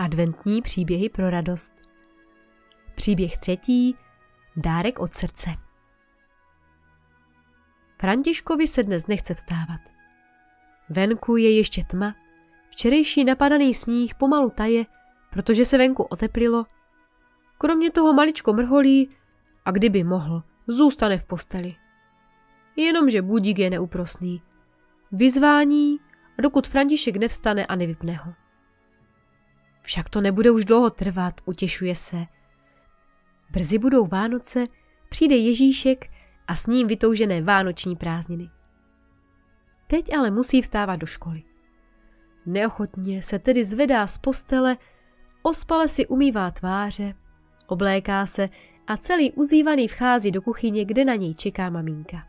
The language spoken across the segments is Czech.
Adventní příběhy pro radost. Příběh třetí. Dárek od srdce. Františkovi se dnes nechce vstávat. Venku je ještě tma, včerejší napadaný sníh pomalu taje, protože se venku oteplilo. Kromě toho maličko mrholí a kdyby mohl, zůstane v posteli. Jenomže budík je neúprosný. Vyzvání, dokud František nevstane a nevypne ho. Však to nebude už dlouho trvat, utěšuje se. Brzy budou Vánoce, přijde Ježíšek a s ním vytoužené vánoční prázdniny. Teď ale musí vstávat do školy. Neochotně se tedy zvedá z postele, ospale si umývá tváře, obléká se a celý uzývaný vchází do kuchyně, kde na něj čeká maminka.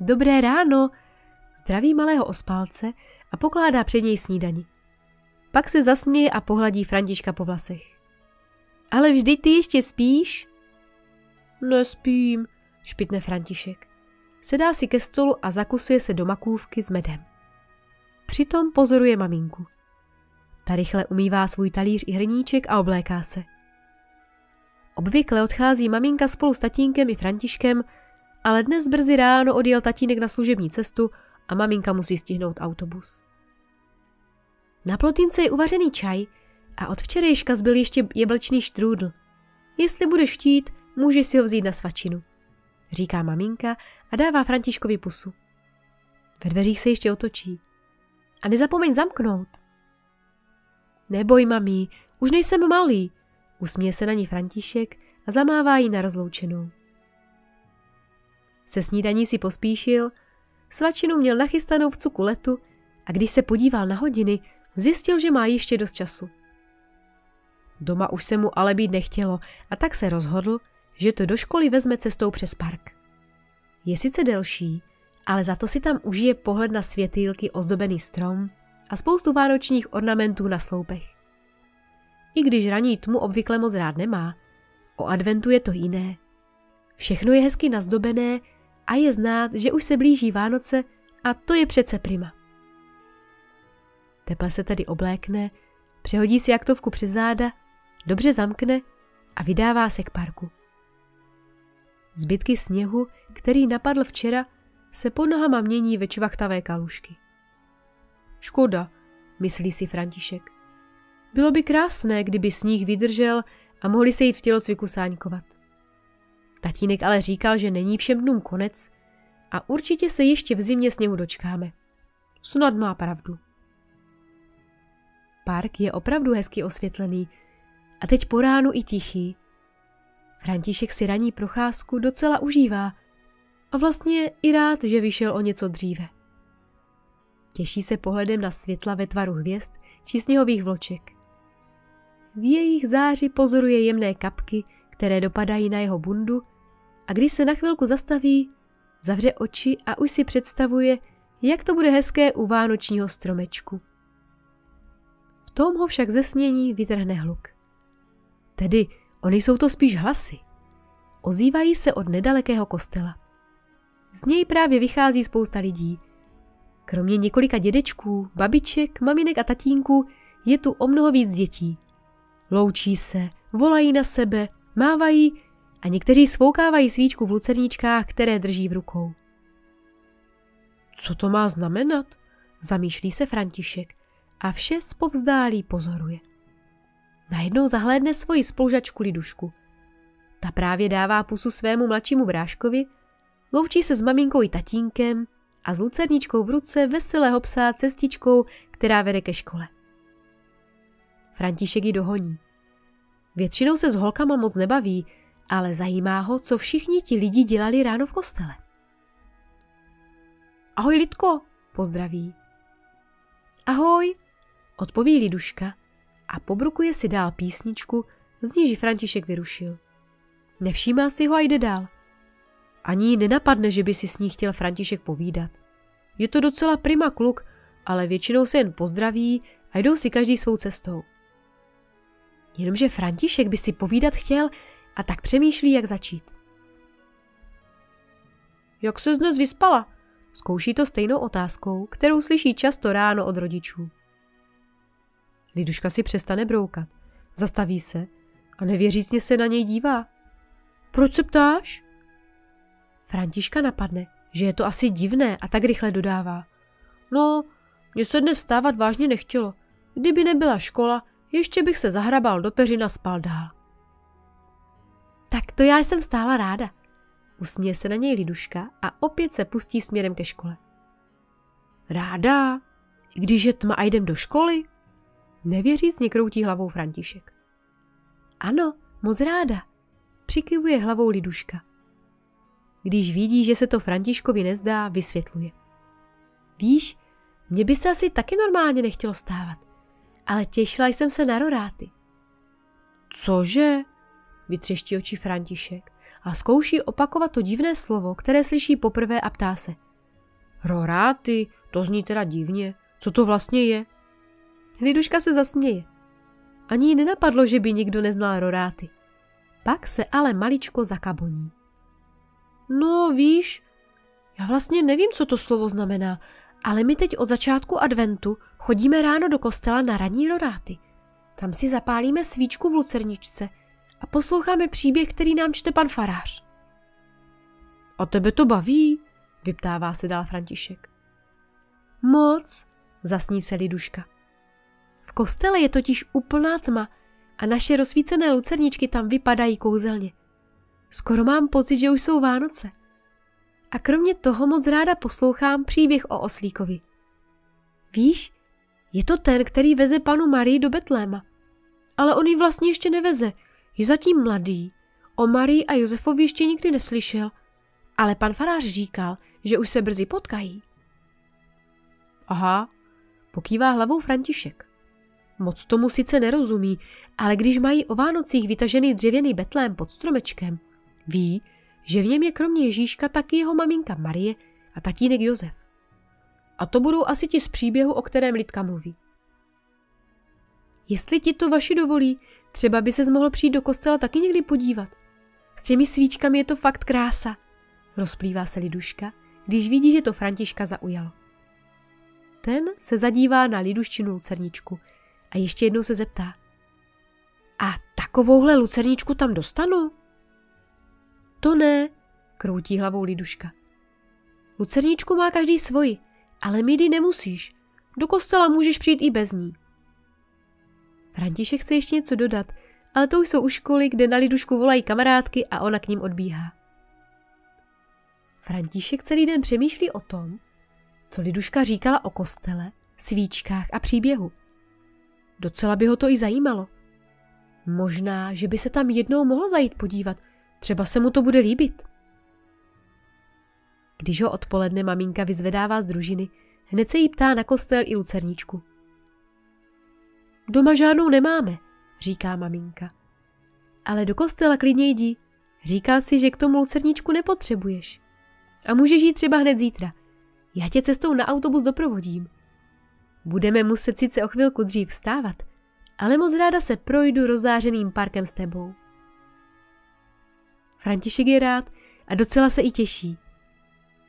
Dobré ráno, zdraví malého ospálce a pokládá před něj snídani. Pak se zasměje a pohladí Františka po vlasech. Ale vždy ty ještě spíš? Nespím, špitne František. Sedá si ke stolu a zakusuje se do makůvky s medem. Přitom pozoruje maminku. Ta rychle umývá svůj talíř i hrníček a obléká se. Obvykle odchází maminka spolu s tatínkem i Františkem, ale dnes brzy ráno odjel tatínek na služební cestu a maminka musí stihnout autobus. Na plotínce je uvařený čaj a od včerejška zbyl ještě jeblečný štrůdl. Jestli budeš chtít, můžeš si ho vzít na svačinu, říká maminka a dává Františkovi pusu. Ve dveřích se ještě otočí. A nezapomeň zamknout. Neboj, mamí, už nejsem malý, usměje se na ní František a zamává jí na rozloučenou. Se snídaní si pospíšil, svačinu měl nachystanou v cukuletu a když se podíval na hodiny, Zjistil, že má ještě dost času. Doma už se mu ale být nechtělo a tak se rozhodl, že to do školy vezme cestou přes park. Je sice delší, ale za to si tam užije pohled na světýlky ozdobený strom a spoustu vánočních ornamentů na sloupech. I když raní tmu obvykle moc rád nemá, o adventu je to jiné. Všechno je hezky nazdobené a je znát, že už se blíží Vánoce a to je přece prima. Teple se tedy oblékne, přehodí si jaktovku přes záda, dobře zamkne a vydává se k parku. Zbytky sněhu, který napadl včera, se pod nohama mění ve čvachtavé kalušky. Škoda, myslí si František. Bylo by krásné, kdyby sníh vydržel a mohli se jít v tělocviku sáňkovat. Tatínek ale říkal, že není všem dnům konec a určitě se ještě v zimě sněhu dočkáme. Snad má pravdu. Park je opravdu hezky osvětlený a teď po ránu i tichý. František si raní procházku docela užívá a vlastně i rád, že vyšel o něco dříve. Těší se pohledem na světla ve tvaru hvězd či sněhových vloček. V jejich záři pozoruje jemné kapky, které dopadají na jeho bundu a když se na chvilku zastaví, zavře oči a už si představuje, jak to bude hezké u vánočního stromečku tom ho však ze snění vytrhne hluk. Tedy oni jsou to spíš hlasy. Ozývají se od nedalekého kostela. Z něj právě vychází spousta lidí. Kromě několika dědečků, babiček, maminek a tatínků je tu o mnoho víc dětí. Loučí se, volají na sebe, mávají a někteří svoukávají svíčku v lucerníčkách, které drží v rukou. Co to má znamenat? Zamýšlí se František a vše zpovzdálí pozoruje. Najednou zahlédne svoji spolužačku Lidušku. Ta právě dává pusu svému mladšímu bráškovi, loučí se s maminkou i tatínkem a s lucerničkou v ruce veselé hopsá cestičkou, která vede ke škole. František ji dohoní. Většinou se s holkama moc nebaví, ale zajímá ho, co všichni ti lidi dělali ráno v kostele. Ahoj, Lidko, pozdraví. Ahoj, Odpoví Liduška a pobrukuje si dál písničku, z níž František vyrušil. Nevšímá si ho a jde dál. Ani nenapadne, že by si s ní chtěl František povídat. Je to docela prima kluk, ale většinou se jen pozdraví a jdou si každý svou cestou. Jenomže František by si povídat chtěl a tak přemýšlí, jak začít. Jak se dnes vyspala? Zkouší to stejnou otázkou, kterou slyší často ráno od rodičů. Liduška si přestane broukat. Zastaví se a nevěřícně se na něj dívá. Proč se ptáš? Františka napadne, že je to asi divné a tak rychle dodává. No, mně se dnes stávat vážně nechtělo. Kdyby nebyla škola, ještě bych se zahrabal do peřin a spal dál. Tak to já jsem stála ráda. Usměje se na něj Liduška a opět se pustí směrem ke škole. Ráda? Když je tma a jdem do školy? Nevěřícně kroutí hlavou František. Ano, moc ráda, přikyvuje hlavou Liduška. Když vidí, že se to Františkovi nezdá, vysvětluje. Víš, mně by se asi taky normálně nechtělo stávat, ale těšila jsem se na roráty. Cože? Vytřeští oči František a zkouší opakovat to divné slovo, které slyší poprvé a ptá se. Roráty, to zní teda divně. Co to vlastně je? Liduška se zasměje. Ani jí nenapadlo, že by nikdo neznal roráty. Pak se ale maličko zakaboní. No víš, já vlastně nevím, co to slovo znamená, ale my teď od začátku adventu chodíme ráno do kostela na ranní roráty. Tam si zapálíme svíčku v lucerničce a posloucháme příběh, který nám čte pan farář. A tebe to baví? vyptává se dál František. Moc, zasní se Liduška. Kostele je totiž úplná tma a naše rozsvícené lucerničky tam vypadají kouzelně. Skoro mám pocit, že už jsou Vánoce. A kromě toho moc ráda poslouchám příběh o Oslíkovi. Víš, je to ten, který veze panu Marii do Betléma. Ale on ji vlastně ještě neveze, je zatím mladý. O Marii a Josefovi ještě nikdy neslyšel, ale pan farář říkal, že už se brzy potkají. Aha, pokývá hlavou František. Moc tomu sice nerozumí, ale když mají o Vánocích vytažený dřevěný betlém pod stromečkem, ví, že v něm je kromě Ježíška taky jeho maminka Marie a tatínek Josef. A to budou asi ti z příběhu, o kterém Lidka mluví. Jestli ti to vaši dovolí, třeba by se mohl přijít do kostela taky někdy podívat. S těmi svíčkami je to fakt krása. Rozplývá se Liduška, když vidí, že to Františka zaujalo. Ten se zadívá na liduščinu lucerničku a ještě jednou se zeptá. A takovouhle lucerničku tam dostanu? To ne, kroutí hlavou liduška. Lucerničku má každý svoji, ale mídy nemusíš. Do kostela můžeš přijít i bez ní. František chce ještě něco dodat, ale to už jsou u školy, kde na lidušku volají kamarádky a ona k ním odbíhá. František celý den přemýšlí o tom, co Liduška říkala o kostele, svíčkách a příběhu. Docela by ho to i zajímalo. Možná, že by se tam jednou mohl zajít podívat, třeba se mu to bude líbit. Když ho odpoledne maminka vyzvedává z družiny, hned se jí ptá na kostel i lucerničku. Doma žádnou nemáme, říká maminka. Ale do kostela klidně jdi. Říkal si, že k tomu lucerničku nepotřebuješ. A můžeš jít třeba hned zítra. Já tě cestou na autobus doprovodím. Budeme muset sice o chvilku dřív vstávat, ale moc ráda se projdu rozzářeným parkem s tebou. František je rád a docela se i těší.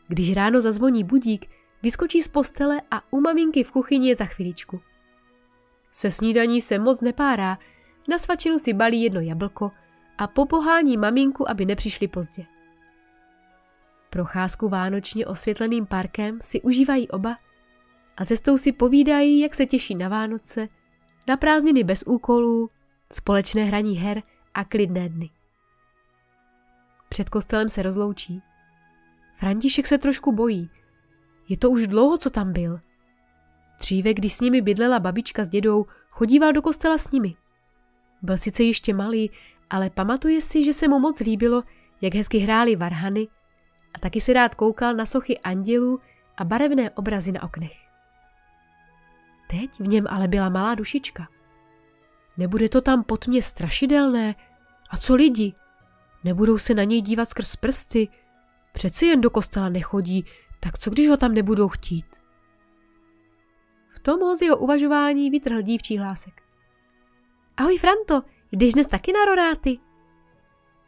Když ráno zazvoní budík, vyskočí z postele a u maminky v kuchyni je za chviličku. Se snídaní se moc nepárá, na svačinu si balí jedno jablko a popohání maminku, aby nepřišli pozdě. Procházku vánočně osvětleným parkem si užívají oba a cestou si povídají, jak se těší na Vánoce, na prázdniny bez úkolů, společné hraní her a klidné dny. Před kostelem se rozloučí. František se trošku bojí. Je to už dlouho, co tam byl. Dříve, když s nimi bydlela babička s dědou, chodíval do kostela s nimi. Byl sice ještě malý, ale pamatuje si, že se mu moc líbilo, jak hezky hráli varhany a taky si rád koukal na sochy andělů a barevné obrazy na oknech. Teď v něm ale byla malá dušička. Nebude to tam pod mě strašidelné? A co lidi? Nebudou se na něj dívat skrz prsty? Přeci jen do kostela nechodí, tak co když ho tam nebudou chtít? V tom z jeho uvažování vytrhl dívčí hlásek. Ahoj Franto, jdeš dnes taky na roráty?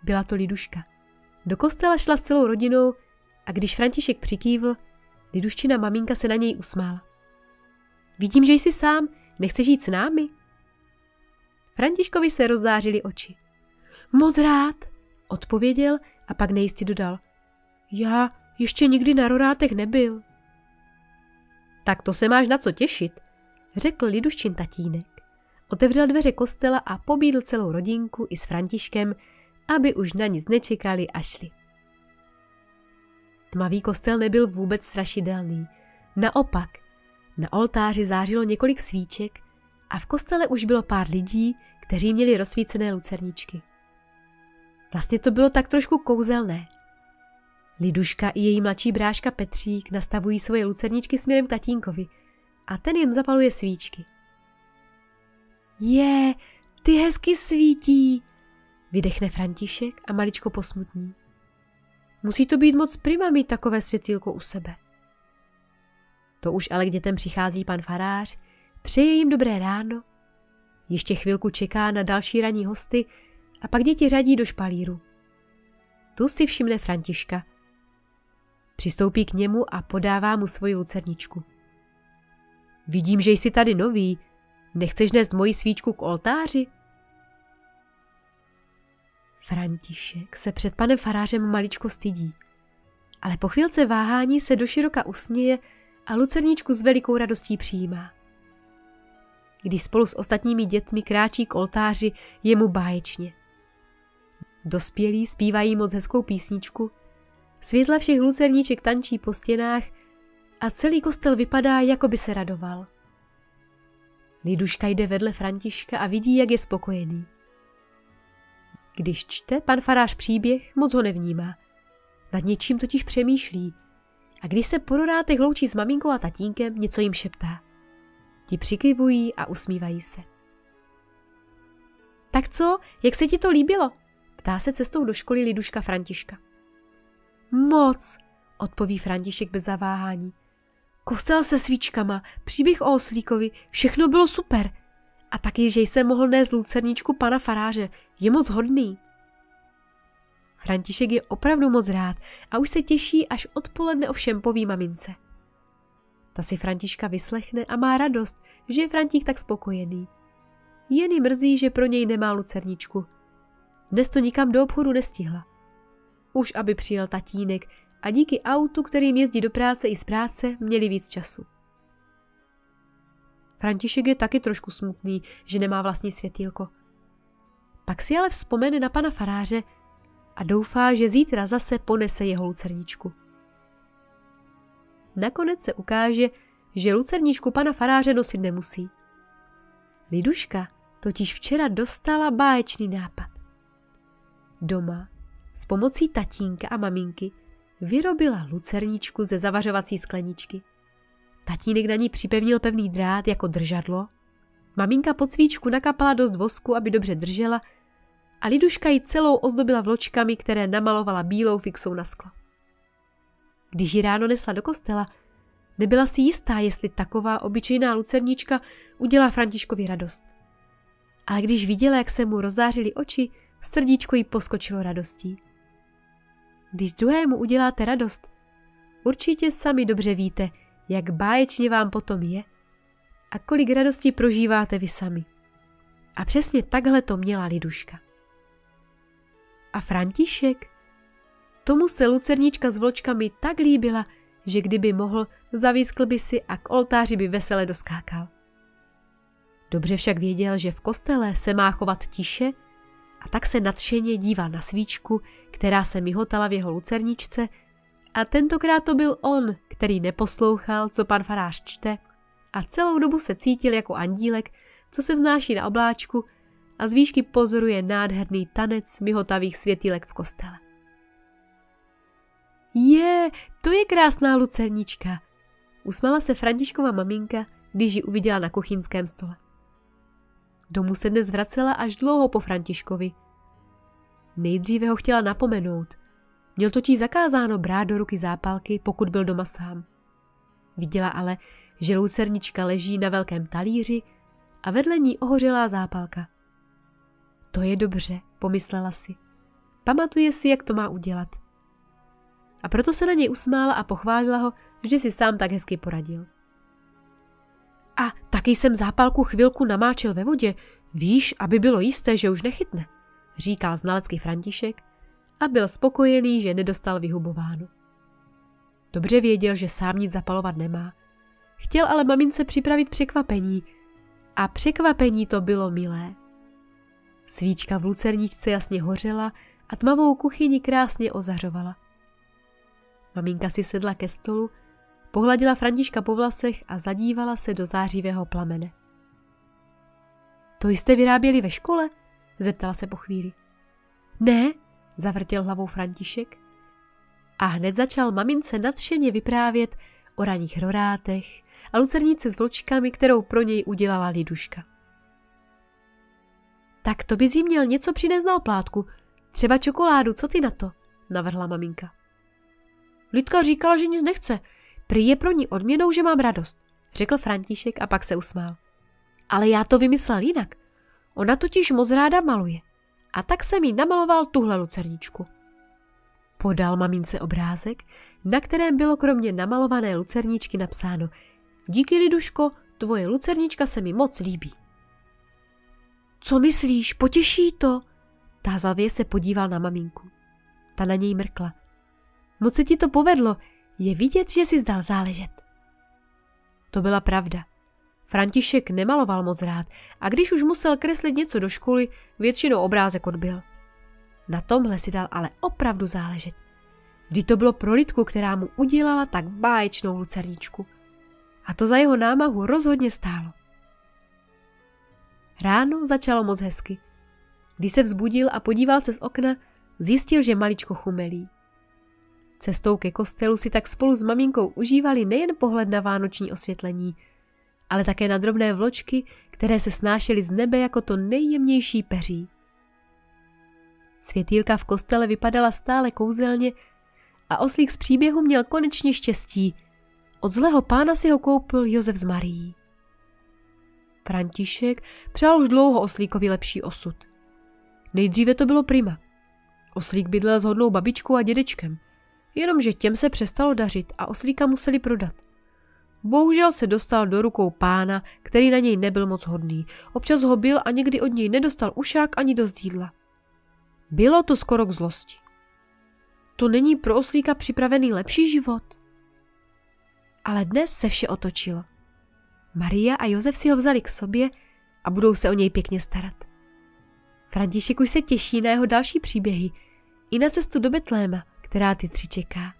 Byla to Liduška. Do kostela šla s celou rodinou a když František přikývl, Liduščina maminka se na něj usmála. Vidím, že jsi sám, nechceš jít s námi? Františkovi se rozzářily oči. Moc rád, odpověděl a pak nejistě dodal. Já ještě nikdy na rorátech nebyl. Tak to se máš na co těšit, řekl Liduščin tatínek. Otevřel dveře kostela a pobídl celou rodinku i s Františkem, aby už na nic nečekali a šli. Tmavý kostel nebyl vůbec strašidelný. Naopak, na oltáři zářilo několik svíček a v kostele už bylo pár lidí, kteří měli rozsvícené lucerničky. Vlastně to bylo tak trošku kouzelné. Liduška i její mladší bráška Petřík nastavují svoje lucerničky směrem k tatínkovi a ten jim zapaluje svíčky. Je, ty hezky svítí, vydechne František a maličko posmutní. Musí to být moc prima mít takové světýlko u sebe. To už ale k dětem přichází pan farář, přeje jim dobré ráno, ještě chvilku čeká na další ranní hosty a pak děti řadí do špalíru. Tu si všimne Františka. Přistoupí k němu a podává mu svoji lucerničku. Vidím, že jsi tady nový. Nechceš nést moji svíčku k oltáři? František se před panem farářem maličko stydí, ale po chvilce váhání se doširoka usměje a lucerničku s velikou radostí přijímá. Když spolu s ostatními dětmi kráčí k oltáři, je mu báječně. Dospělí zpívají moc hezkou písničku, světla všech lucerníček tančí po stěnách a celý kostel vypadá, jako by se radoval. Liduška jde vedle Františka a vidí, jak je spokojený. Když čte pan farář příběh, moc ho nevnímá. Nad něčím totiž přemýšlí. A když se po rodátech loučí s maminkou a tatínkem, něco jim šeptá. Ti přikyvují a usmívají se. Tak co, jak se ti to líbilo? Ptá se cestou do školy Liduška Františka. Moc, odpoví František bez zaváhání. Kostel se svíčkama, příběh o oslíkovi, všechno bylo super. A taky, že jsem mohl nést lucerničku pana faráře, je moc hodný. František je opravdu moc rád a už se těší, až odpoledne o všem poví mamince. Ta si Františka vyslechne a má radost, že je Frantík tak spokojený. Jen jí mrzí, že pro něj nemá lucerničku. Dnes to nikam do obchodu nestihla. Už aby přijel tatínek a díky autu, kterým jezdí do práce i z práce, měli víc času. František je taky trošku smutný, že nemá vlastní světýlko. Pak si ale vzpomene na pana faráře a doufá, že zítra zase ponese jeho lucerničku. Nakonec se ukáže, že lucerničku pana faráře nosit nemusí. Liduška totiž včera dostala báječný nápad. Doma s pomocí tatínka a maminky vyrobila lucerničku ze zavařovací skleničky. Tatínek na ní připevnil pevný drát jako držadlo, maminka pod svíčku nakapala dost vosku, aby dobře držela a Liduška ji celou ozdobila vločkami, které namalovala bílou fixou na sklo. Když ji ráno nesla do kostela, nebyla si jistá, jestli taková obyčejná lucernička udělá Františkovi radost. Ale když viděla, jak se mu rozářily oči, srdíčko jí poskočilo radostí. Když druhému uděláte radost, určitě sami dobře víte, jak báječně vám potom je a kolik radosti prožíváte vy sami. A přesně takhle to měla Liduška. A František? Tomu se lucernička s vločkami tak líbila, že kdyby mohl, zavískl by si a k oltáři by vesele doskákal. Dobře však věděl, že v kostele se má chovat tiše a tak se nadšeně díval na svíčku, která se mihotala v jeho lucerničce a tentokrát to byl on, který neposlouchal, co pan farář čte a celou dobu se cítil jako andílek, co se vznáší na obláčku a z výšky pozoruje nádherný tanec mihotavých světílek v kostele. Je, to je krásná lucernička, usmala se Františkova maminka, když ji uviděla na kuchyňském stole. Domů se dnes vracela až dlouho po Františkovi. Nejdříve ho chtěla napomenout. Měl totiž zakázáno brát do ruky zápalky, pokud byl doma sám. Viděla ale, že lucernička leží na velkém talíři a vedle ní ohořelá zápalka. To je dobře, pomyslela si. Pamatuje si, jak to má udělat. A proto se na něj usmála a pochválila ho, že si sám tak hezky poradil. A taky jsem zápalku chvilku namáčel ve vodě, víš, aby bylo jisté, že už nechytne, říkal znalecký František a byl spokojený, že nedostal vyhubováno. Dobře věděl, že sám nic zapalovat nemá. Chtěl ale mamince připravit překvapení a překvapení to bylo milé. Svíčka v lucerničce jasně hořela a tmavou kuchyni krásně ozařovala. Maminka si sedla ke stolu, pohladila Františka po vlasech a zadívala se do zářivého plamene. To jste vyráběli ve škole? zeptala se po chvíli. Ne, zavrtěl hlavou František a hned začal mamince nadšeně vyprávět o raných rorátech a lucernice s vlčkami, kterou pro něj udělala Liduška. Tak to bys jí měl něco přinést na oplátku, třeba čokoládu, co ty na to? navrhla maminka. Lidka říkala, že nic nechce. Prý je pro ní odměnou, že mám radost, řekl František a pak se usmál. Ale já to vymyslel jinak. Ona totiž moc ráda maluje. A tak jsem jí namaloval tuhle lucerničku. Podal mamince obrázek, na kterém bylo kromě namalované lucerničky napsáno Díky, Liduško, tvoje lucernička se mi moc líbí. Co myslíš, potěší to? Tázavě se podíval na maminku. Ta na něj mrkla. Moc se ti to povedlo, je vidět, že si zdal záležet. To byla pravda. František nemaloval moc rád a když už musel kreslit něco do školy, většinou obrázek odbil. Na tomhle si dal ale opravdu záležet. Vždy to bylo pro Lidku, která mu udělala tak báječnou lucerničku. A to za jeho námahu rozhodně stálo. Ráno začalo moc hezky. Když se vzbudil a podíval se z okna, zjistil, že maličko chumelí. Cestou ke kostelu si tak spolu s maminkou užívali nejen pohled na vánoční osvětlení, ale také na drobné vločky, které se snášely z nebe jako to nejjemnější peří. Světýlka v kostele vypadala stále kouzelně a oslík z příběhu měl konečně štěstí. Od zlého pána si ho koupil Josef z Marií. František přál už dlouho oslíkovi lepší osud. Nejdříve to bylo prima. Oslík bydlel s hodnou babičkou a dědečkem, jenomže těm se přestalo dařit a oslíka museli prodat. Bohužel se dostal do rukou pána, který na něj nebyl moc hodný. Občas ho byl a někdy od něj nedostal ušák ani dost jídla. Bylo to skoro k zlosti. To není pro oslíka připravený lepší život? Ale dnes se vše otočilo. Maria a Josef si ho vzali k sobě a budou se o něj pěkně starat. František už se těší na jeho další příběhy i na cestu do Betléma, která ty tři čeká.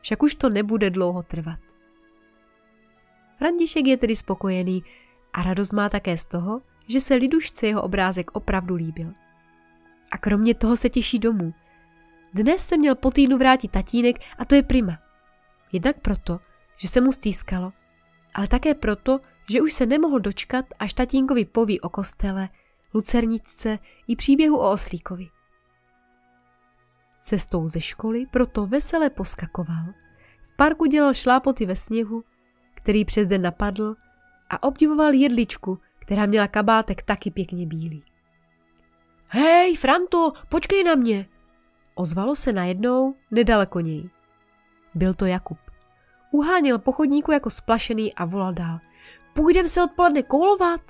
Však už to nebude dlouho trvat. František je tedy spokojený a radost má také z toho, že se Lidušce jeho obrázek opravdu líbil. A kromě toho se těší domů. Dnes se měl po týdnu vrátit tatínek a to je prima. Jednak proto, že se mu stýskalo, ale také proto, že už se nemohl dočkat, až tatínkovi poví o kostele, lucerničce i příběhu o oslíkovi. Cestou ze školy proto vesele poskakoval. V parku dělal šlápoty ve sněhu, který přes den napadl a obdivoval jedličku, která měla kabátek taky pěkně bílý. Hej, Franto, počkej na mě! Ozvalo se najednou nedaleko něj. Byl to Jakub. Uháněl po chodníku jako splašený a volal dál. Půjdem se odpoledne koulovat?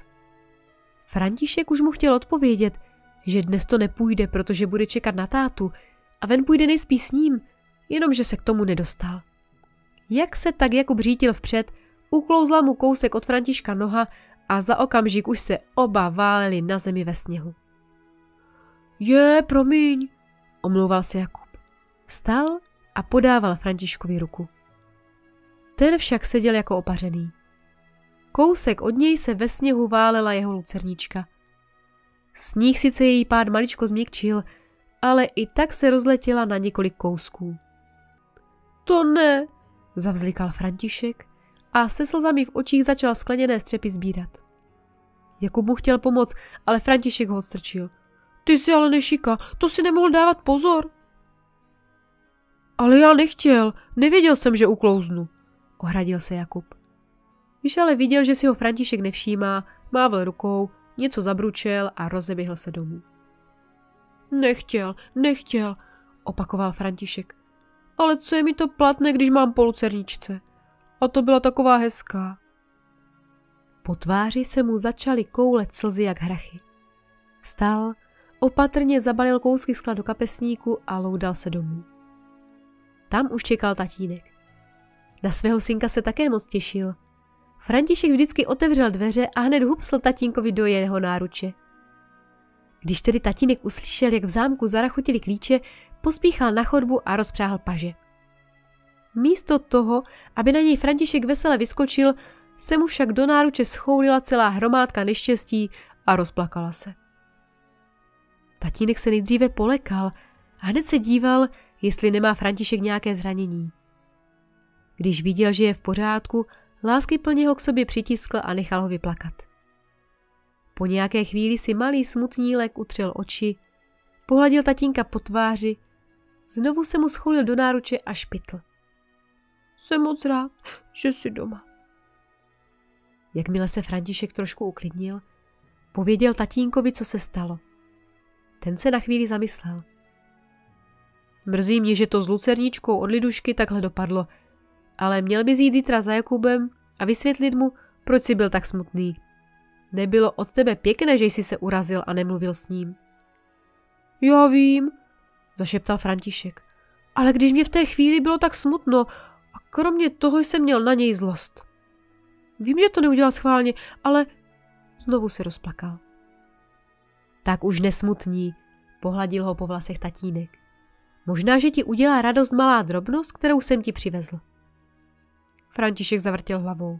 František už mu chtěl odpovědět, že dnes to nepůjde, protože bude čekat na tátu a ven půjde nejspíš s ním, jenomže se k tomu nedostal. Jak se tak Jakub řítil vpřed, uklouzla mu kousek od Františka noha a za okamžik už se oba váleli na zemi ve sněhu. Je, promiň, omlouval se Jakub. Stal a podával Františkovi ruku. Ten však seděl jako opařený. Kousek od něj se ve sněhu válela jeho lucernička. Sníh sice její pád maličko změkčil, ale i tak se rozletěla na několik kousků. To ne, zavzlikal František a se slzami v očích začal skleněné střepy sbírat. Jakub mu chtěl pomoct, ale František ho odstrčil. Ty jsi ale nešika, to si nemohl dávat pozor. Ale já nechtěl, nevěděl jsem, že uklouznu, ohradil se Jakub. Když ale viděl, že si ho František nevšímá, mával rukou, něco zabručel a rozeběhl se domů. Nechtěl, nechtěl, opakoval František. Ale co je mi to platné, když mám polucerničce? A to byla taková hezká. Po tváři se mu začaly koulet slzy jak hrachy. Stál, opatrně zabalil kousky skla do kapesníku a loudal se domů. Tam už čekal tatínek. Na svého synka se také moc těšil. František vždycky otevřel dveře a hned hupsl tatínkovi do jeho náruče. Když tedy tatínek uslyšel, jak v zámku zarachutili klíče, pospíchal na chodbu a rozpřáhl paže. Místo toho, aby na něj František vesele vyskočil, se mu však do náruče schoulila celá hromádka neštěstí a rozplakala se. Tatínek se nejdříve polekal a hned se díval, jestli nemá František nějaké zranění. Když viděl, že je v pořádku, lásky plně ho k sobě přitiskl a nechal ho vyplakat. Po nějaké chvíli si malý smutnílek utřel oči, pohladil tatínka po tváři, znovu se mu scholil do náruče a špitl. Jsem moc rád, že jsi doma. Jakmile se František trošku uklidnil, pověděl tatínkovi, co se stalo. Ten se na chvíli zamyslel. Mrzí mě, že to s Lucerničkou od Lidušky takhle dopadlo, ale měl by jít zítra za Jakubem a vysvětlit mu, proč jsi byl tak smutný. Nebylo od tebe pěkné, že jsi se urazil a nemluvil s ním. Já vím, zašeptal František. Ale když mě v té chvíli bylo tak smutno a kromě toho jsem měl na něj zlost. Vím, že to neudělal schválně, ale znovu se rozplakal. Tak už nesmutní, pohladil ho po vlasech tatínek. Možná, že ti udělá radost malá drobnost, kterou jsem ti přivezl. František zavrtěl hlavou.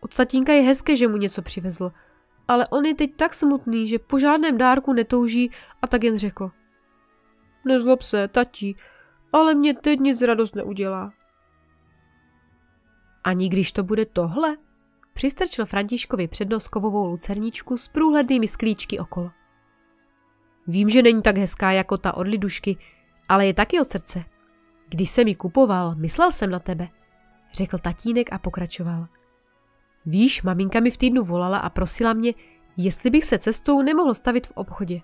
Od tatínka je hezké, že mu něco přivezl, ale on je teď tak smutný, že po žádném dárku netouží a tak jen řekl. Nezlob se, tatí, ale mě teď nic radost neudělá. Ani když to bude tohle? Přistrčil Františkovi přednoskovovou lucerničku s průhlednými sklíčky okolo. Vím, že není tak hezká jako ta od lidušky, ale je taky od srdce. Když jsem ji kupoval, myslel jsem na tebe, řekl tatínek a pokračoval. Víš, maminka mi v týdnu volala a prosila mě, jestli bych se cestou nemohl stavit v obchodě.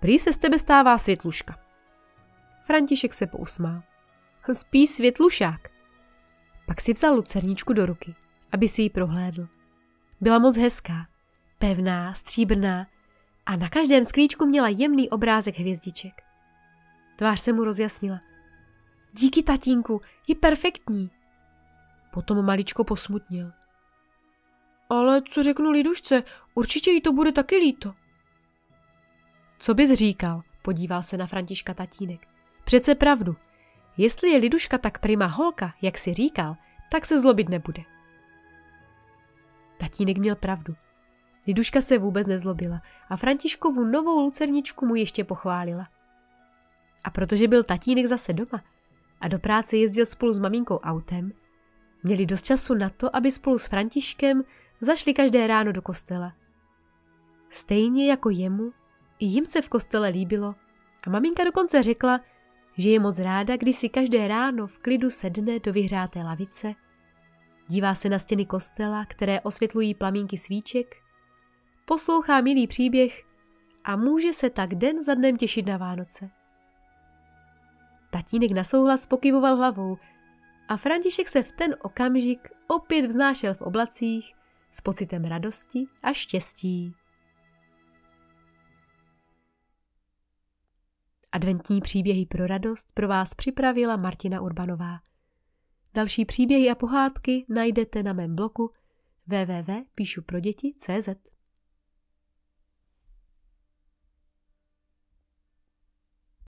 Prý se z tebe stává světluška. František se pousmál. Spí světlušák. Pak si vzal lucerničku do ruky, aby si ji prohlédl. Byla moc hezká, pevná, stříbrná a na každém sklíčku měla jemný obrázek hvězdiček. Tvář se mu rozjasnila. Díky, tatínku, je perfektní. Potom maličko posmutnil. Ale co řeknu Lidušce, určitě jí to bude taky líto. Co bys říkal, podíval se na Františka tatínek. Přece pravdu. Jestli je Liduška tak prima holka, jak si říkal, tak se zlobit nebude. Tatínek měl pravdu. Liduška se vůbec nezlobila a Františkovu novou lucerničku mu ještě pochválila. A protože byl tatínek zase doma a do práce jezdil spolu s maminkou autem, měli dost času na to, aby spolu s Františkem zašli každé ráno do kostela. Stejně jako jemu, i jim se v kostele líbilo a maminka dokonce řekla, že je moc ráda, když si každé ráno v klidu sedne do vyhřáté lavice, dívá se na stěny kostela, které osvětlují plamínky svíček, poslouchá milý příběh a může se tak den za dnem těšit na Vánoce. Tatínek na souhlas pokyvoval hlavou a František se v ten okamžik opět vznášel v oblacích s pocitem radosti a štěstí. Adventní příběhy pro radost pro vás připravila Martina Urbanová. Další příběhy a pohádky najdete na mém blogu www.píšuproděti.cz.